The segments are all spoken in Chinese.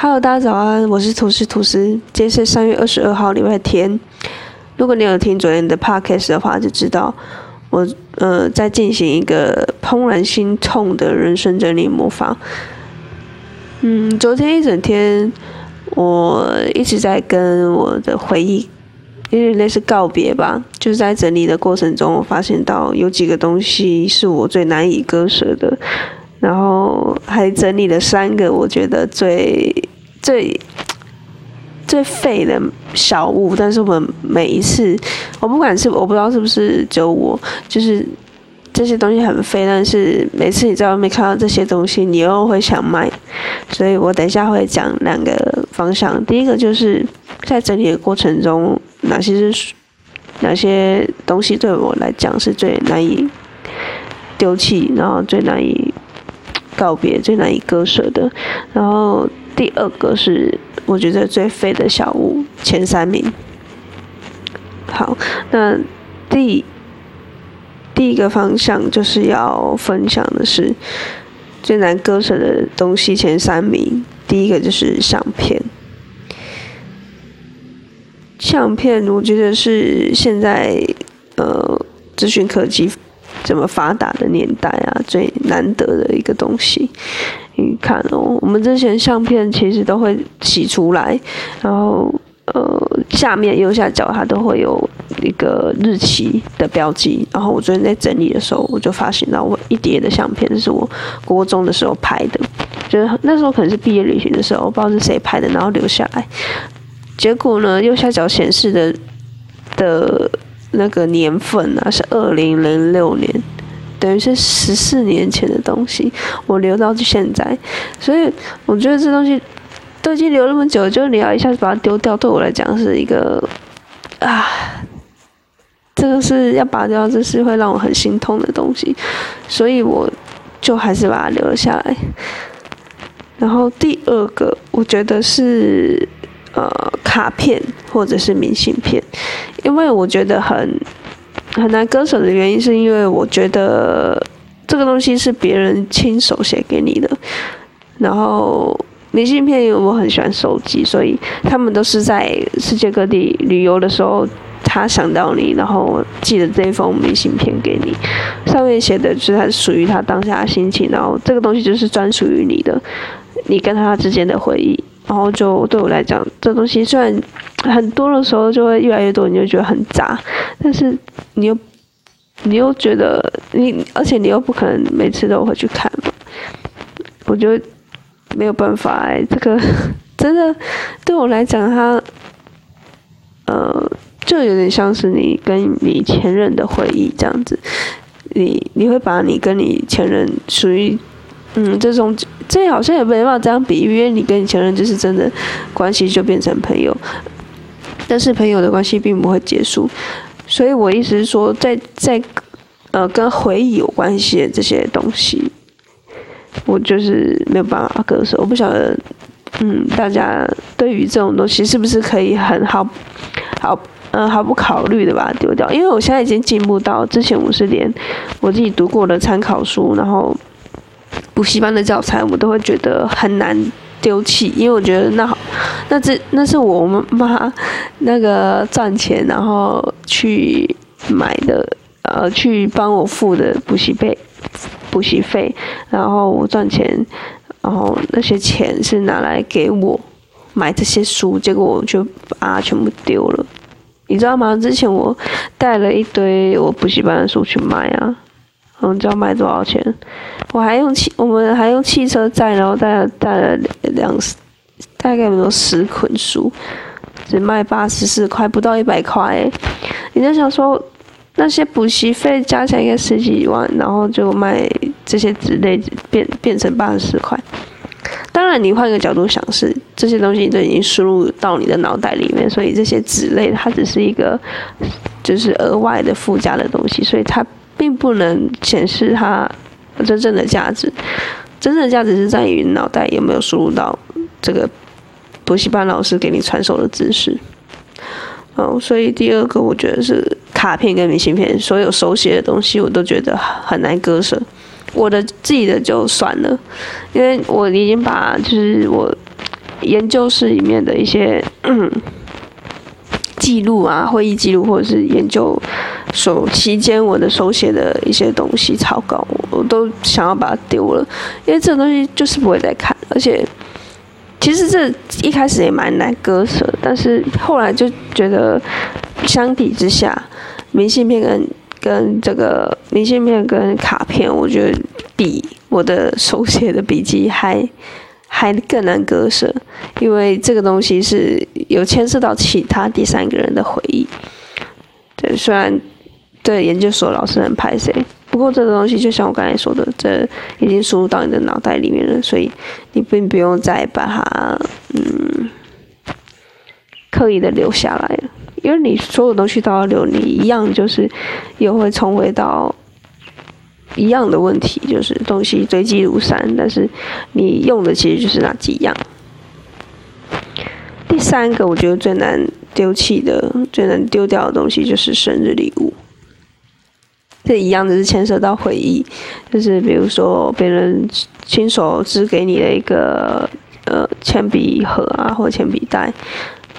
Hello，大家早安，我是吐司吐司。今天是三月二十二号，礼拜天。如果你有听昨天的 podcast 的话，就知道我呃在进行一个怦然心痛的人生整理魔法。嗯，昨天一整天我一直在跟我的回忆，有点类似告别吧。就是在整理的过程中，我发现到有几个东西是我最难以割舍的。然后还整理了三个我觉得最最最废的小物，但是我们每一次，我不管是我不知道是不是只有我，就是这些东西很废，但是每次你在外面看到这些东西，你又会想买，所以我等一下会讲两个方向。第一个就是在整理的过程中，哪些是哪些东西对我来讲是最难以丢弃，然后最难以。告别最难以割舍的，然后第二个是我觉得最废的小物，前三名。好，那第第一个方向就是要分享的是最难割舍的东西前三名，第一个就是相片。相片我觉得是现在呃资讯科技。这么发达的年代啊，最难得的一个东西。你看哦，我们之前相片其实都会洗出来，然后呃下面右下角它都会有一个日期的标记。然后我昨天在整理的时候，我就发现到我一叠的相片是我国中的时候拍的，就是那时候可能是毕业旅行的时候，不知道是谁拍的，然后留下来。结果呢，右下角显示的的。那个年份啊是二零零六年，等于是十四年前的东西，我留到现在，所以我觉得这东西都已经留那么久，就你要一下子把它丢掉，对我来讲是一个啊，这个是要拔掉，这是会让我很心痛的东西，所以我就还是把它留了下来。然后第二个，我觉得是。呃，卡片或者是明信片，因为我觉得很很难割舍的原因，是因为我觉得这个东西是别人亲手写给你的。然后明信片，因为我很喜欢收集，所以他们都是在世界各地旅游的时候，他想到你，然后寄了这一封明信片给你，上面写的就是他属于他当下的心情，然后这个东西就是专属于你的，你跟他之间的回忆。然后就对我来讲，这东西虽然很多的时候就会越来越多，你就觉得很杂，但是你又你又觉得你，而且你又不可能每次都会去看嘛。我觉得没有办法哎，这个 真的对我来讲，它呃就有点像是你跟你前任的回忆这样子，你你会把你跟你前任属于。嗯，这种这好像也没办法这样比，因为你跟你前任就是真的关系就变成朋友，但是朋友的关系并不会结束，所以我意思是说，在在呃跟回忆有关系的这些东西，我就是没有办法割舍。我不晓得，嗯，大家对于这种东西是不是可以很好好嗯毫不考虑的把它丢掉？因为我现在已经进步到之前我是连我自己读过的参考书，然后。补习班的教材，我都会觉得很难丢弃，因为我觉得那好，那这那是我妈那个赚钱然后去买的，呃，去帮我付的补习费，补习费，然后我赚钱，然后那些钱是拿来给我买这些书，结果我就把它全部丢了，你知道吗？之前我带了一堆我补习班的书去卖啊。嗯，就要卖多少钱？我还用汽，我们还用汽车载，然后带了带了两，大概有十捆书，只卖八十四块，不到一百块。你就想说，那些补习费加起来应该十几万，然后就卖这些纸类变变成八十四块。当然，你换个角度想，是这些东西都已经输入到你的脑袋里面，所以这些纸类它只是一个，就是额外的附加的东西，所以它。并不能显示它真正的价值，真正的价值是在于脑袋有没有输入到这个补习班老师给你传授的知识。哦，所以第二个我觉得是卡片跟明信片，所有手写的东西我都觉得很难割舍。我的自己的就算了，因为我已经把就是我研究室里面的一些记录啊，会议记录或者是研究手期间我的手写的一些东西草稿，我都想要把它丢了，因为这个东西就是不会再看，而且其实这一开始也蛮难割舍，但是后来就觉得相比之下，明信片跟跟这个明信片跟卡片，我觉得比我的手写的笔记还还更难割舍，因为这个东西是有牵涉到其他第三个人的回忆。对，虽然对研究所老师很拍谁，不过这个东西就像我刚才说的，这已经输入到你的脑袋里面了，所以你并不用再把它嗯刻意的留下来了。因为你所有东西都要留，你一样就是又会重回到一样的问题，就是东西堆积如山，但是你用的其实就是那几样。第三个，我觉得最难丢弃的、最难丢掉的东西就是生日礼物。这一样的是牵涉到回忆，就是比如说别人亲手织给你的一个呃铅笔盒啊，或铅笔袋。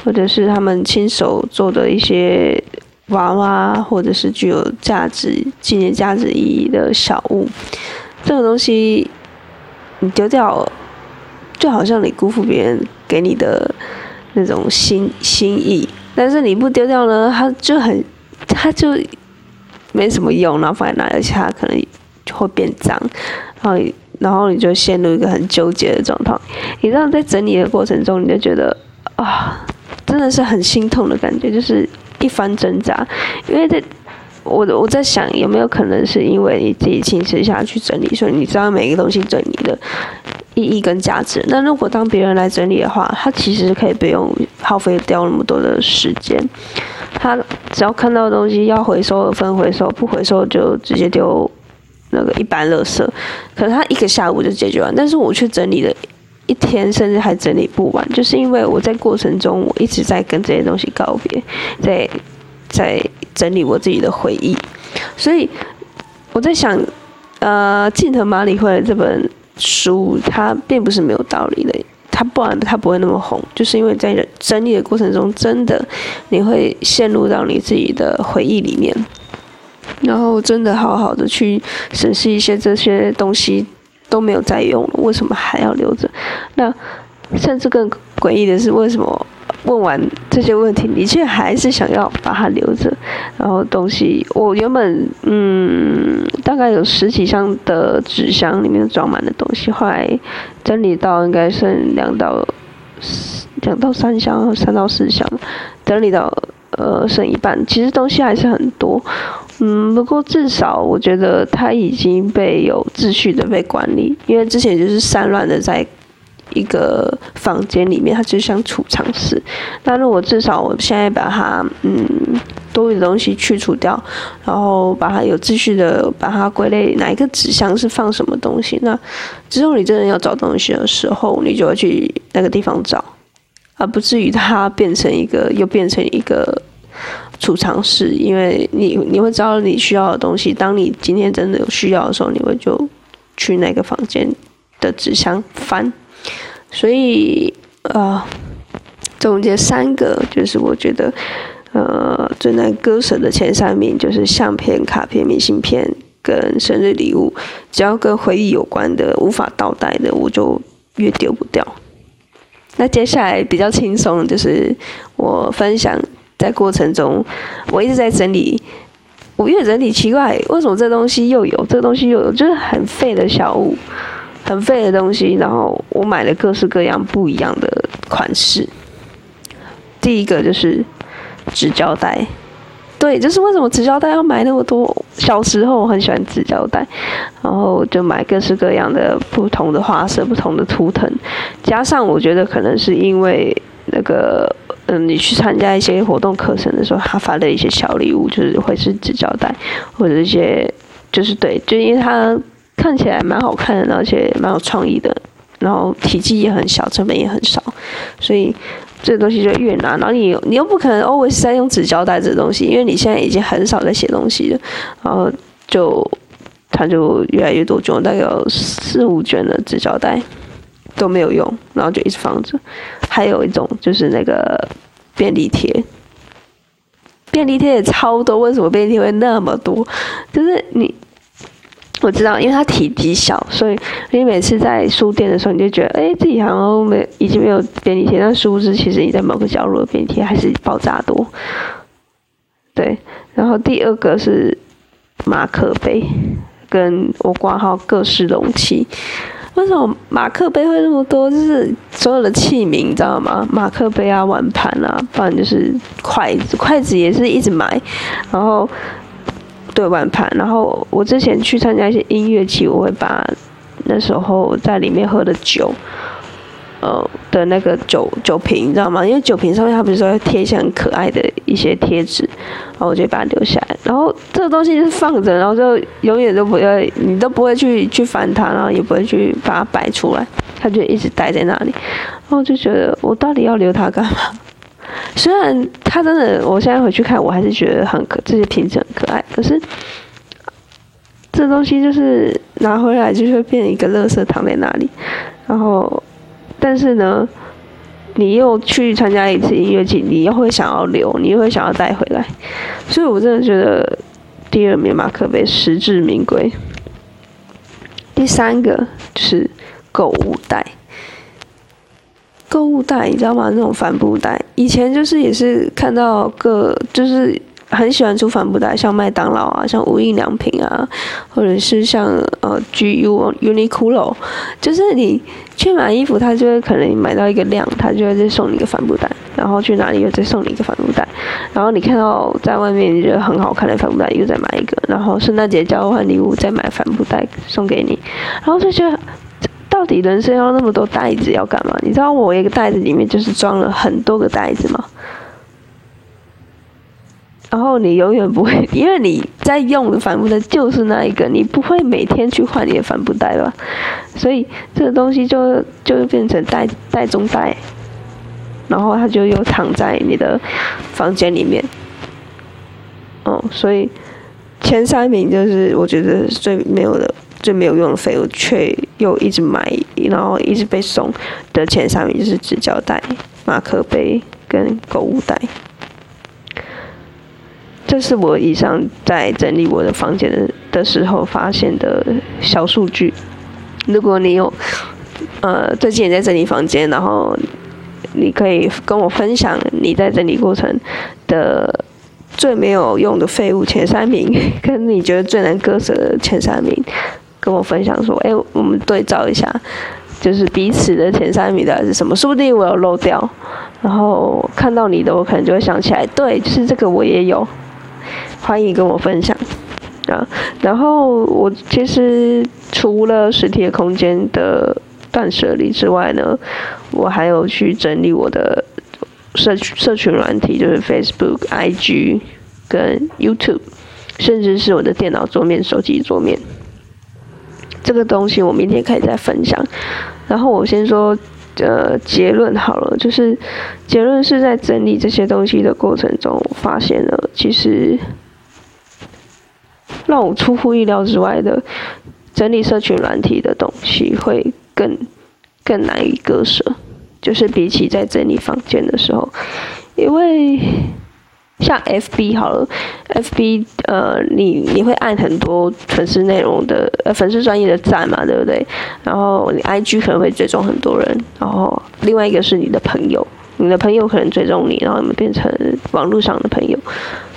或者是他们亲手做的一些娃娃，或者是具有价值、纪念价值意义的小物，这种东西你丢掉，就好像你辜负别人给你的那种心心意。但是你不丢掉呢，它就很，它就没什么用，然后放在那，而且它可能就会变脏，然后然后你就陷入一个很纠结的状态。你知道，在整理的过程中，你就觉得啊。真的是很心痛的感觉，就是一番挣扎。因为在，我我在想，有没有可能是因为你自己亲自下去整理，所以你知道每个东西整理的意义跟价值。那如果当别人来整理的话，他其实可以不用耗费掉那么多的时间。他只要看到的东西要回收的分回收，不回收就直接丢那个一般垃圾。可是他一个下午就解决完，但是我却整理了。一天甚至还整理不完，就是因为我在过程中我一直在跟这些东西告别，在在整理我自己的回忆，所以我在想，呃，近藤麻里惠这本书它并不是没有道理的，它不然它不会那么红，就是因为在整理的过程中，真的你会陷入到你自己的回忆里面，然后真的好好的去审视一些这些东西。都没有再用了，为什么还要留着？那甚至更诡异的是，为什么问完这些问题，你却还是想要把它留着？然后东西，我原本嗯，大概有十几箱的纸箱，里面装满的东西，后来整理到应该剩两到两到三箱，三到四箱，整理到呃剩一半，其实东西还是很多。嗯，不过至少我觉得它已经被有秩序的被管理，因为之前就是散乱的在一个房间里面，它就像储藏室。那如果至少我现在把它嗯多余的东西去除掉，然后把它有秩序的把它归类，哪一个纸箱是放什么东西，那之后你真的要找东西的时候，你就要去那个地方找，而不至于它变成一个又变成一个。储藏室，因为你你会知道你需要的东西。当你今天真的有需要的时候，你会就去那个房间的纸箱翻。所以呃，总结三个，就是我觉得呃最难割舍的前三名，就是相片、卡片、明信片跟生日礼物。只要跟回忆有关的、无法倒带的，我就越丢不掉。那接下来比较轻松，就是我分享。在过程中，我一直在整理。我越整理，奇怪，为什么这东西又有，这东西又有，就是很废的小物，很废的东西。然后我买了各式各样不一样的款式。第一个就是纸胶带，对，就是为什么纸胶带要买那么多？小时候我很喜欢纸胶带，然后就买各式各样的不同的花色、不同的图腾，加上我觉得可能是因为那个。嗯，你去参加一些活动课程的时候，他发的一些小礼物，就是会是纸胶带，或者一些，就是对，就因为它看起来蛮好看的，而且蛮有创意的，然后体积也很小，成本也很少，所以这个东西就越难。然后你你又不可能 always 在用纸胶带这东西，因为你现在已经很少在写东西了，然后就它就越来越多卷，大概有四五卷的纸胶带。都没有用，然后就一直放着。还有一种就是那个便利贴，便利贴也超多，为什么便利贴会那么多？就是你。我知道，因为它体积小，所以你每次在书店的时候，你就觉得，哎，自己好像没已经没有便利贴，但殊不知其实你在某个角落的便利贴还是爆炸多。对，然后第二个是马克杯，跟我挂号各式容器。为什么马克杯会那么多？就是所有的器皿，你知道吗？马克杯啊，碗盘啊，不然就是筷子，筷子也是一直买，然后。对碗盘，然后我之前去参加一些音乐季，我会把那时候在里面喝的酒，呃的那个酒酒瓶，你知道吗？因为酒瓶上面它不是说贴一些很可爱的一些贴纸，然后我就把它留下来。然后这个东西是放着，然后就永远都不会，你都不会去去翻它，然后也不会去把它摆出来，它就一直待在那里。然后就觉得我到底要留它干嘛？虽然它真的，我现在回去看，我还是觉得很可，这些瓶子很可爱。可是，这东西就是拿回来就会变一个垃圾躺在那里。然后，但是呢，你又去参加一次音乐季，你又会想要留，你又会想要带回来。所以我真的觉得第二名马克杯实至名归。第三个就是购物袋。购物袋，你知道吗？那种帆布袋，以前就是也是看到个，就是很喜欢出帆布袋，像麦当劳啊，像无印良品啊，或者是像呃 GU Uniqlo，就是你去买衣服，他就会可能买到一个量，他就会再送你一个帆布袋，然后去哪里又再送你一个帆布袋，然后你看到在外面你觉得很好看的帆布袋，又再买一个，然后圣诞节交换礼物再买帆布袋送给你，然后就觉得。到底人生要那么多袋子要干嘛？你知道我一个袋子里面就是装了很多个袋子吗？然后你永远不会，因为你在用的帆布袋就是那一个，你不会每天去换你的帆布袋吧？所以这个东西就就变成袋袋中袋，然后它就又躺在你的房间里面。哦，所以前三名就是我觉得最没有的。最没有用的废物，却又一直买，然后一直被送的前三名就是纸胶带、马克杯跟购物袋。这是我以上在整理我的房间的的时候发现的小数据。如果你有呃最近也在整理房间，然后你可以跟我分享你在整理过程的最没有用的废物前三名，跟你觉得最难割舍的前三名。跟我分享说，哎，我们对照一下，就是彼此的前三名的是什么？说不定我有漏掉，然后看到你的，我可能就会想起来，对，就是这个我也有。欢迎跟我分享啊！然后我其实除了实体的空间的断舍离之外呢，我还有去整理我的社社群软体，就是 Facebook、IG 跟 YouTube，甚至是我的电脑桌面、手机桌面。这个东西我明天可以再分享，然后我先说，呃，结论好了，就是结论是在整理这些东西的过程中，我发现了其实让我出乎意料之外的整理社群软体的东西会更更难以割舍，就是比起在整理房间的时候，因为。像 F B 好了，F B 呃，你你会按很多粉丝内容的呃粉丝专业的赞嘛，对不对？然后你 I G 可能会追踪很多人，然后另外一个是你的朋友，你的朋友可能追踪你，然后你们变成网络上的朋友。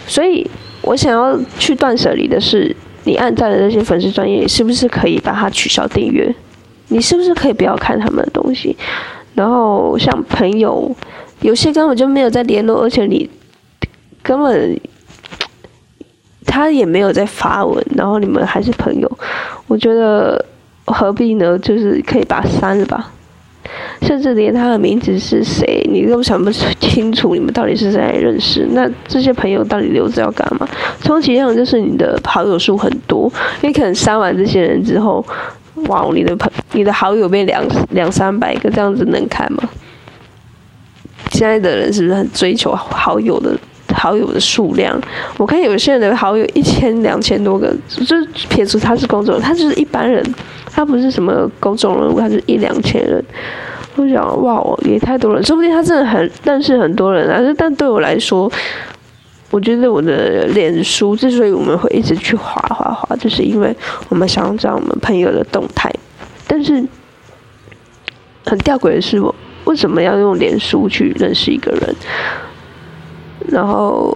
所以我想要去断舍离的是，你按赞的那些粉丝专业，是不是可以把它取消订阅？你是不是可以不要看他们的东西？然后像朋友，有些根本就没有在联络，而且你。根本他也没有在发文，然后你们还是朋友，我觉得何必呢？就是可以把他删了吧，甚至连他的名字是谁你都想不清楚，你们到底是在认识？那这些朋友到底留着要干嘛？充其量就是你的好友数很多，你可能删完这些人之后，哇，你的朋你的好友变两两三百个，这样子能看吗？现在的人是不是很追求好友的？好友的数量，我看有些人的好友一千两千多个，就撇除他是工作人员，他就是一般人，他不是什么公众人物，他是一两千人。我想，哇，也太多了，说不定他真的很认识很多人啊。但对我来说，我觉得我的脸书之所以我们会一直去划划划，就是因为我们想要知道我们朋友的动态。但是很吊诡的是，我为什么要用脸书去认识一个人？然后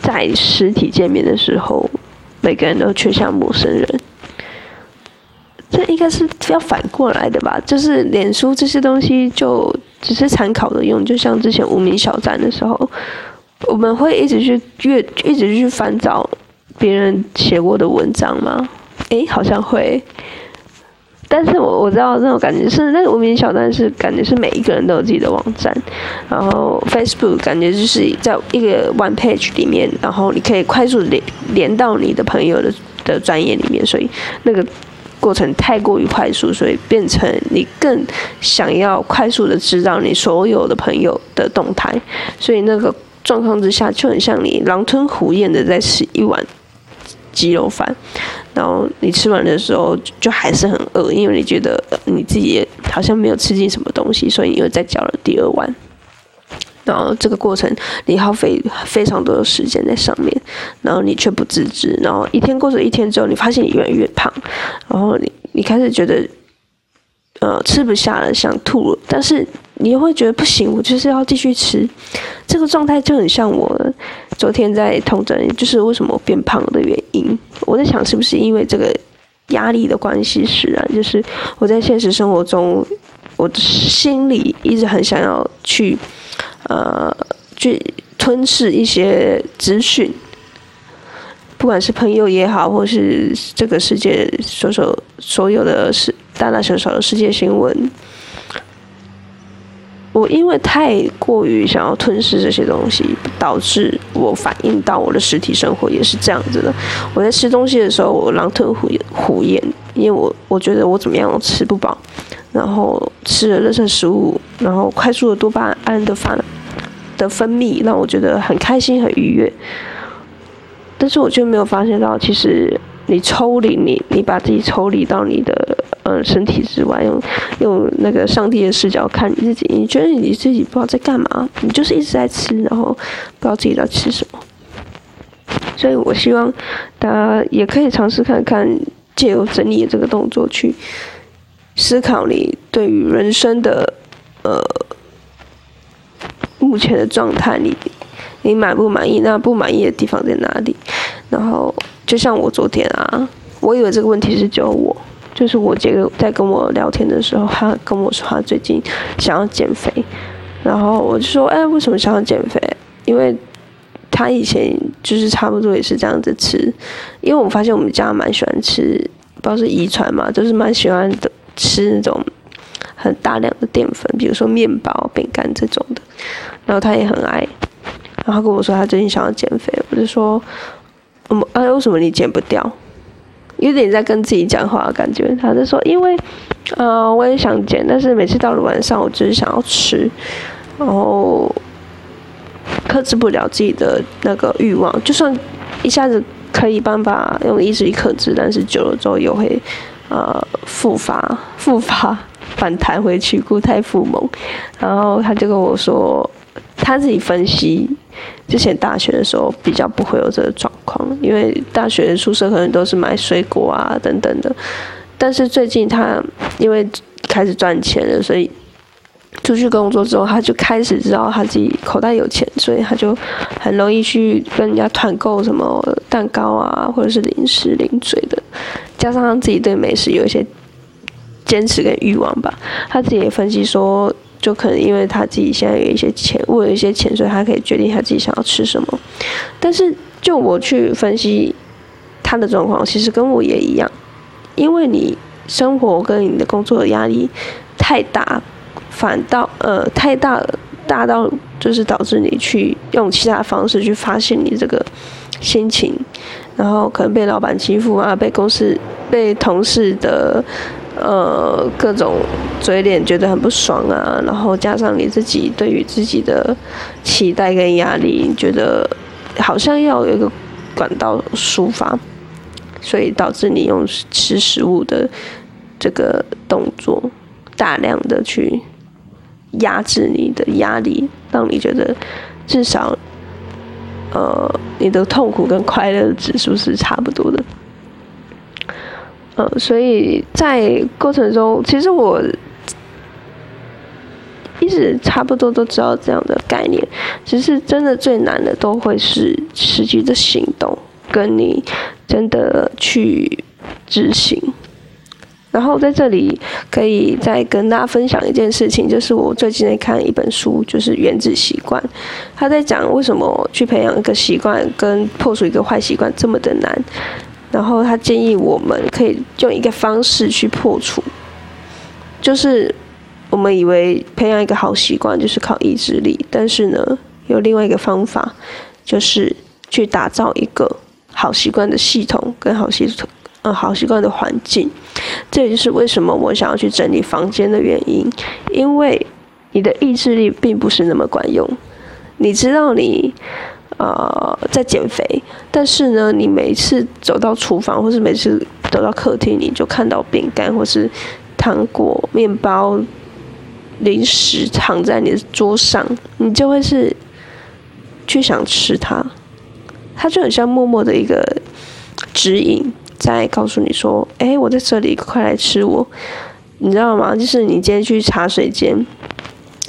在实体见面的时候，每个人都却像陌生人。这应该是要反过来的吧？就是脸书这些东西就只是参考的用，就像之前无名小站的时候，我们会一直去阅，一直去翻找别人写过的文章吗？诶，好像会。但是我我知道那种感觉是，那个无名小站是感觉是每一个人都有自己的网站，然后 Facebook 感觉就是在一个 One Page 里面，然后你可以快速连连到你的朋友的的专业里面，所以那个过程太过于快速，所以变成你更想要快速的知道你所有的朋友的动态，所以那个状况之下就很像你狼吞虎咽的在吃一碗。鸡肉饭，然后你吃完的时候就还是很饿，因为你觉得你自己好像没有吃进什么东西，所以你又再叫了第二碗。然后这个过程你耗费非常多的时间在上面，然后你却不自知，然后一天过着一天之后，你发现你越来越胖，然后你你开始觉得。呃，吃不下了，想吐了，但是你会觉得不行，我就是要继续吃。这个状态就很像我昨天在通诊，就是为什么我变胖的原因。我在想，是不是因为这个压力的关系使然？就是我在现实生活中，我的心里一直很想要去，呃，去吞噬一些资讯，不管是朋友也好，或是这个世界所所所有的事。大大小小的世界新闻，我因为太过于想要吞噬这些东西，导致我反映到我的实体生活也是这样子的。我在吃东西的时候，我狼吞虎虎咽，因为我我觉得我怎么样都吃不饱，然后吃了热色食物，然后快速的多巴胺的发的分泌，让我觉得很开心很愉悦。但是我却没有发现到，其实你抽离你，你把自己抽离到你的。嗯，身体之外，用用那个上帝的视角看你自己，你觉得你自己不知道在干嘛，你就是一直在吃，然后不知道自己在吃什么。所以我希望大家也可以尝试看看，借由整理这个动作去思考你对于人生的呃目前的状态，你你满不满意？那不满意的地方在哪里？然后就像我昨天啊，我以为这个问题是只有我。就是我姐在跟我聊天的时候，她跟我说她最近想要减肥，然后我就说，哎，为什么想要减肥？因为她以前就是差不多也是这样子吃，因为我发现我们家蛮喜欢吃，不知道是遗传嘛，就是蛮喜欢的吃那种很大量的淀粉，比如说面包、饼干这种的，然后她也很爱，然后跟我说她最近想要减肥，我就说，嗯，哎，为什么你减不掉？有点在跟自己讲话的感觉，他就说：“因为，呃，我也想减，但是每次到了晚上，我只是想要吃，然后克制不了自己的那个欲望。就算一下子可以办法用意志力克制，但是久了之后又会呃复发、复发、反弹回去，固态复萌。然后他就跟我说，他自己分析。”之前大学的时候比较不会有这个状况，因为大学宿舍可能都是买水果啊等等的。但是最近他因为开始赚钱了，所以出去工作之后，他就开始知道他自己口袋有钱，所以他就很容易去跟人家团购什么蛋糕啊，或者是零食零嘴的。加上他自己对美食有一些坚持跟欲望吧，他自己也分析说。就可能因为他自己现在有一些钱，我有一些钱，所以他可以决定他自己想要吃什么。但是就我去分析他的状况，其实跟我也一样，因为你生活跟你的工作的压力太大，反倒呃太大大到就是导致你去用其他方式去发泄你这个心情，然后可能被老板欺负啊，被公司被同事的。呃，各种嘴脸觉得很不爽啊，然后加上你自己对于自己的期待跟压力，觉得好像要有一个管道抒发，所以导致你用吃食物的这个动作，大量的去压制你的压力，让你觉得至少，呃，你的痛苦跟快乐指数是差不多的。呃，所以在过程中，其实我一直差不多都知道这样的概念，只是真的最难的都会是实际的行动，跟你真的去执行。然后在这里可以再跟大家分享一件事情，就是我最近在看一本书，就是《原子习惯》，他在讲为什么去培养一个习惯跟破除一个坏习惯这么的难。然后他建议我们可以用一个方式去破除，就是我们以为培养一个好习惯就是靠意志力，但是呢，有另外一个方法，就是去打造一个好习惯的系统跟好习呃好习惯的环境。这也就是为什么我想要去整理房间的原因，因为你的意志力并不是那么管用，你知道你。呃，在减肥，但是呢，你每次走到厨房，或是每次走到客厅，你就看到饼干或是糖果、面包、零食躺在你的桌上，你就会是去想吃它。它就很像默默的一个指引，在告诉你说：“哎，我在这里，快来吃我。”你知道吗？就是你今天去茶水间。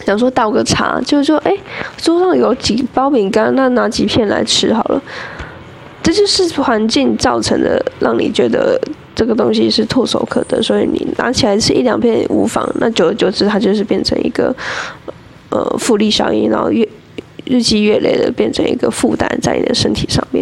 想说倒个茶，就是说，哎，桌上有几包饼干，那拿几片来吃好了。这就是环境造成的，让你觉得这个东西是唾手可得，所以你拿起来吃一两片无妨。那久而久之，它就是变成一个呃复利效应，然后越日积月累的变成一个负担在你的身体上面。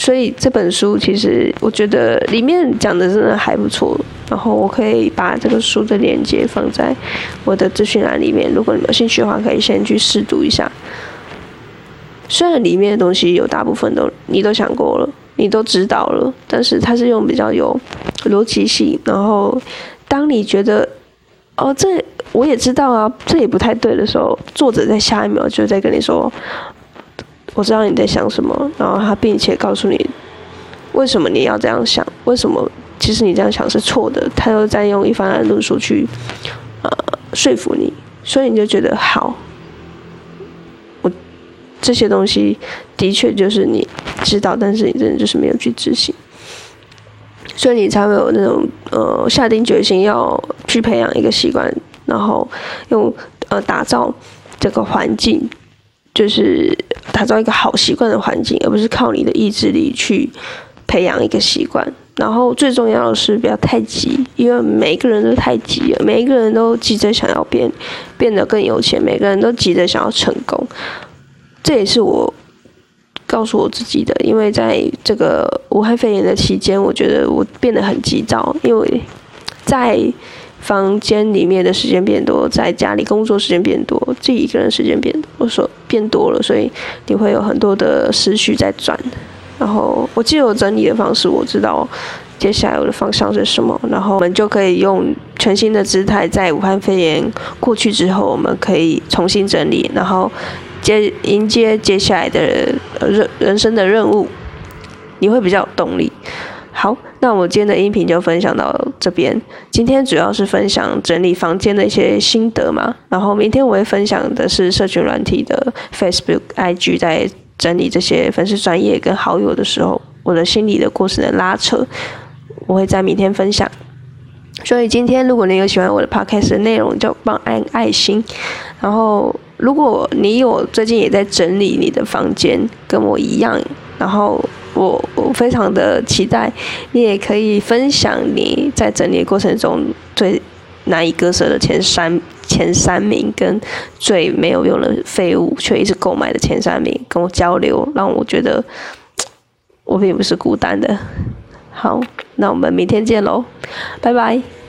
所以这本书其实我觉得里面讲的真的还不错，然后我可以把这个书的链接放在我的资讯栏里面，如果你们有兴趣的话，可以先去试读一下。虽然里面的东西有大部分都你都想过了，你都知道了，但是它是用比较有逻辑性，然后当你觉得哦这我也知道啊，这也不太对的时候，作者在下一秒就在跟你说。我知道你在想什么，然后他并且告诉你为什么你要这样想，为什么其实你这样想是错的，他又在用一番论述去呃说服你，所以你就觉得好，我这些东西的确就是你知道，但是你真的就是没有去执行，所以你才会有那种呃下定决心要去培养一个习惯，然后用呃打造这个环境。就是打造一个好习惯的环境，而不是靠你的意志力去培养一个习惯。然后最重要的是不要太急，因为每个人都太急了，每一个人都急着想要变变得更有钱，每个人都急着想要成功。这也是我告诉我自己的，因为在这个武汉肺炎的期间，我觉得我变得很急躁，因为在。房间里面的时间变多，在家里工作时间变多，自己一个人时间变多，说变多了，所以你会有很多的思绪在转。然后我既有整理的方式，我知道接下来我的方向是什么，然后我们就可以用全新的姿态，在武汉肺炎过去之后，我们可以重新整理，然后接迎接接下来的人人生的任务，你会比较有动力。好，那我今天的音频就分享到这边。今天主要是分享整理房间的一些心得嘛，然后明天我会分享的是社群软体的 Facebook、IG 在整理这些粉丝专业跟好友的时候，我的心理的过程的拉扯，我会在明天分享。所以今天如果你有喜欢我的 Podcast 的内容，就帮按爱心。然后如果你有最近也在整理你的房间，跟我一样，然后。我我非常的期待，你也可以分享你在整理过程中最难以割舍的前三前三名，跟最没有用的废物却一直购买的前三名，跟我交流，让我觉得我并不是孤单的。好，那我们明天见喽，拜拜。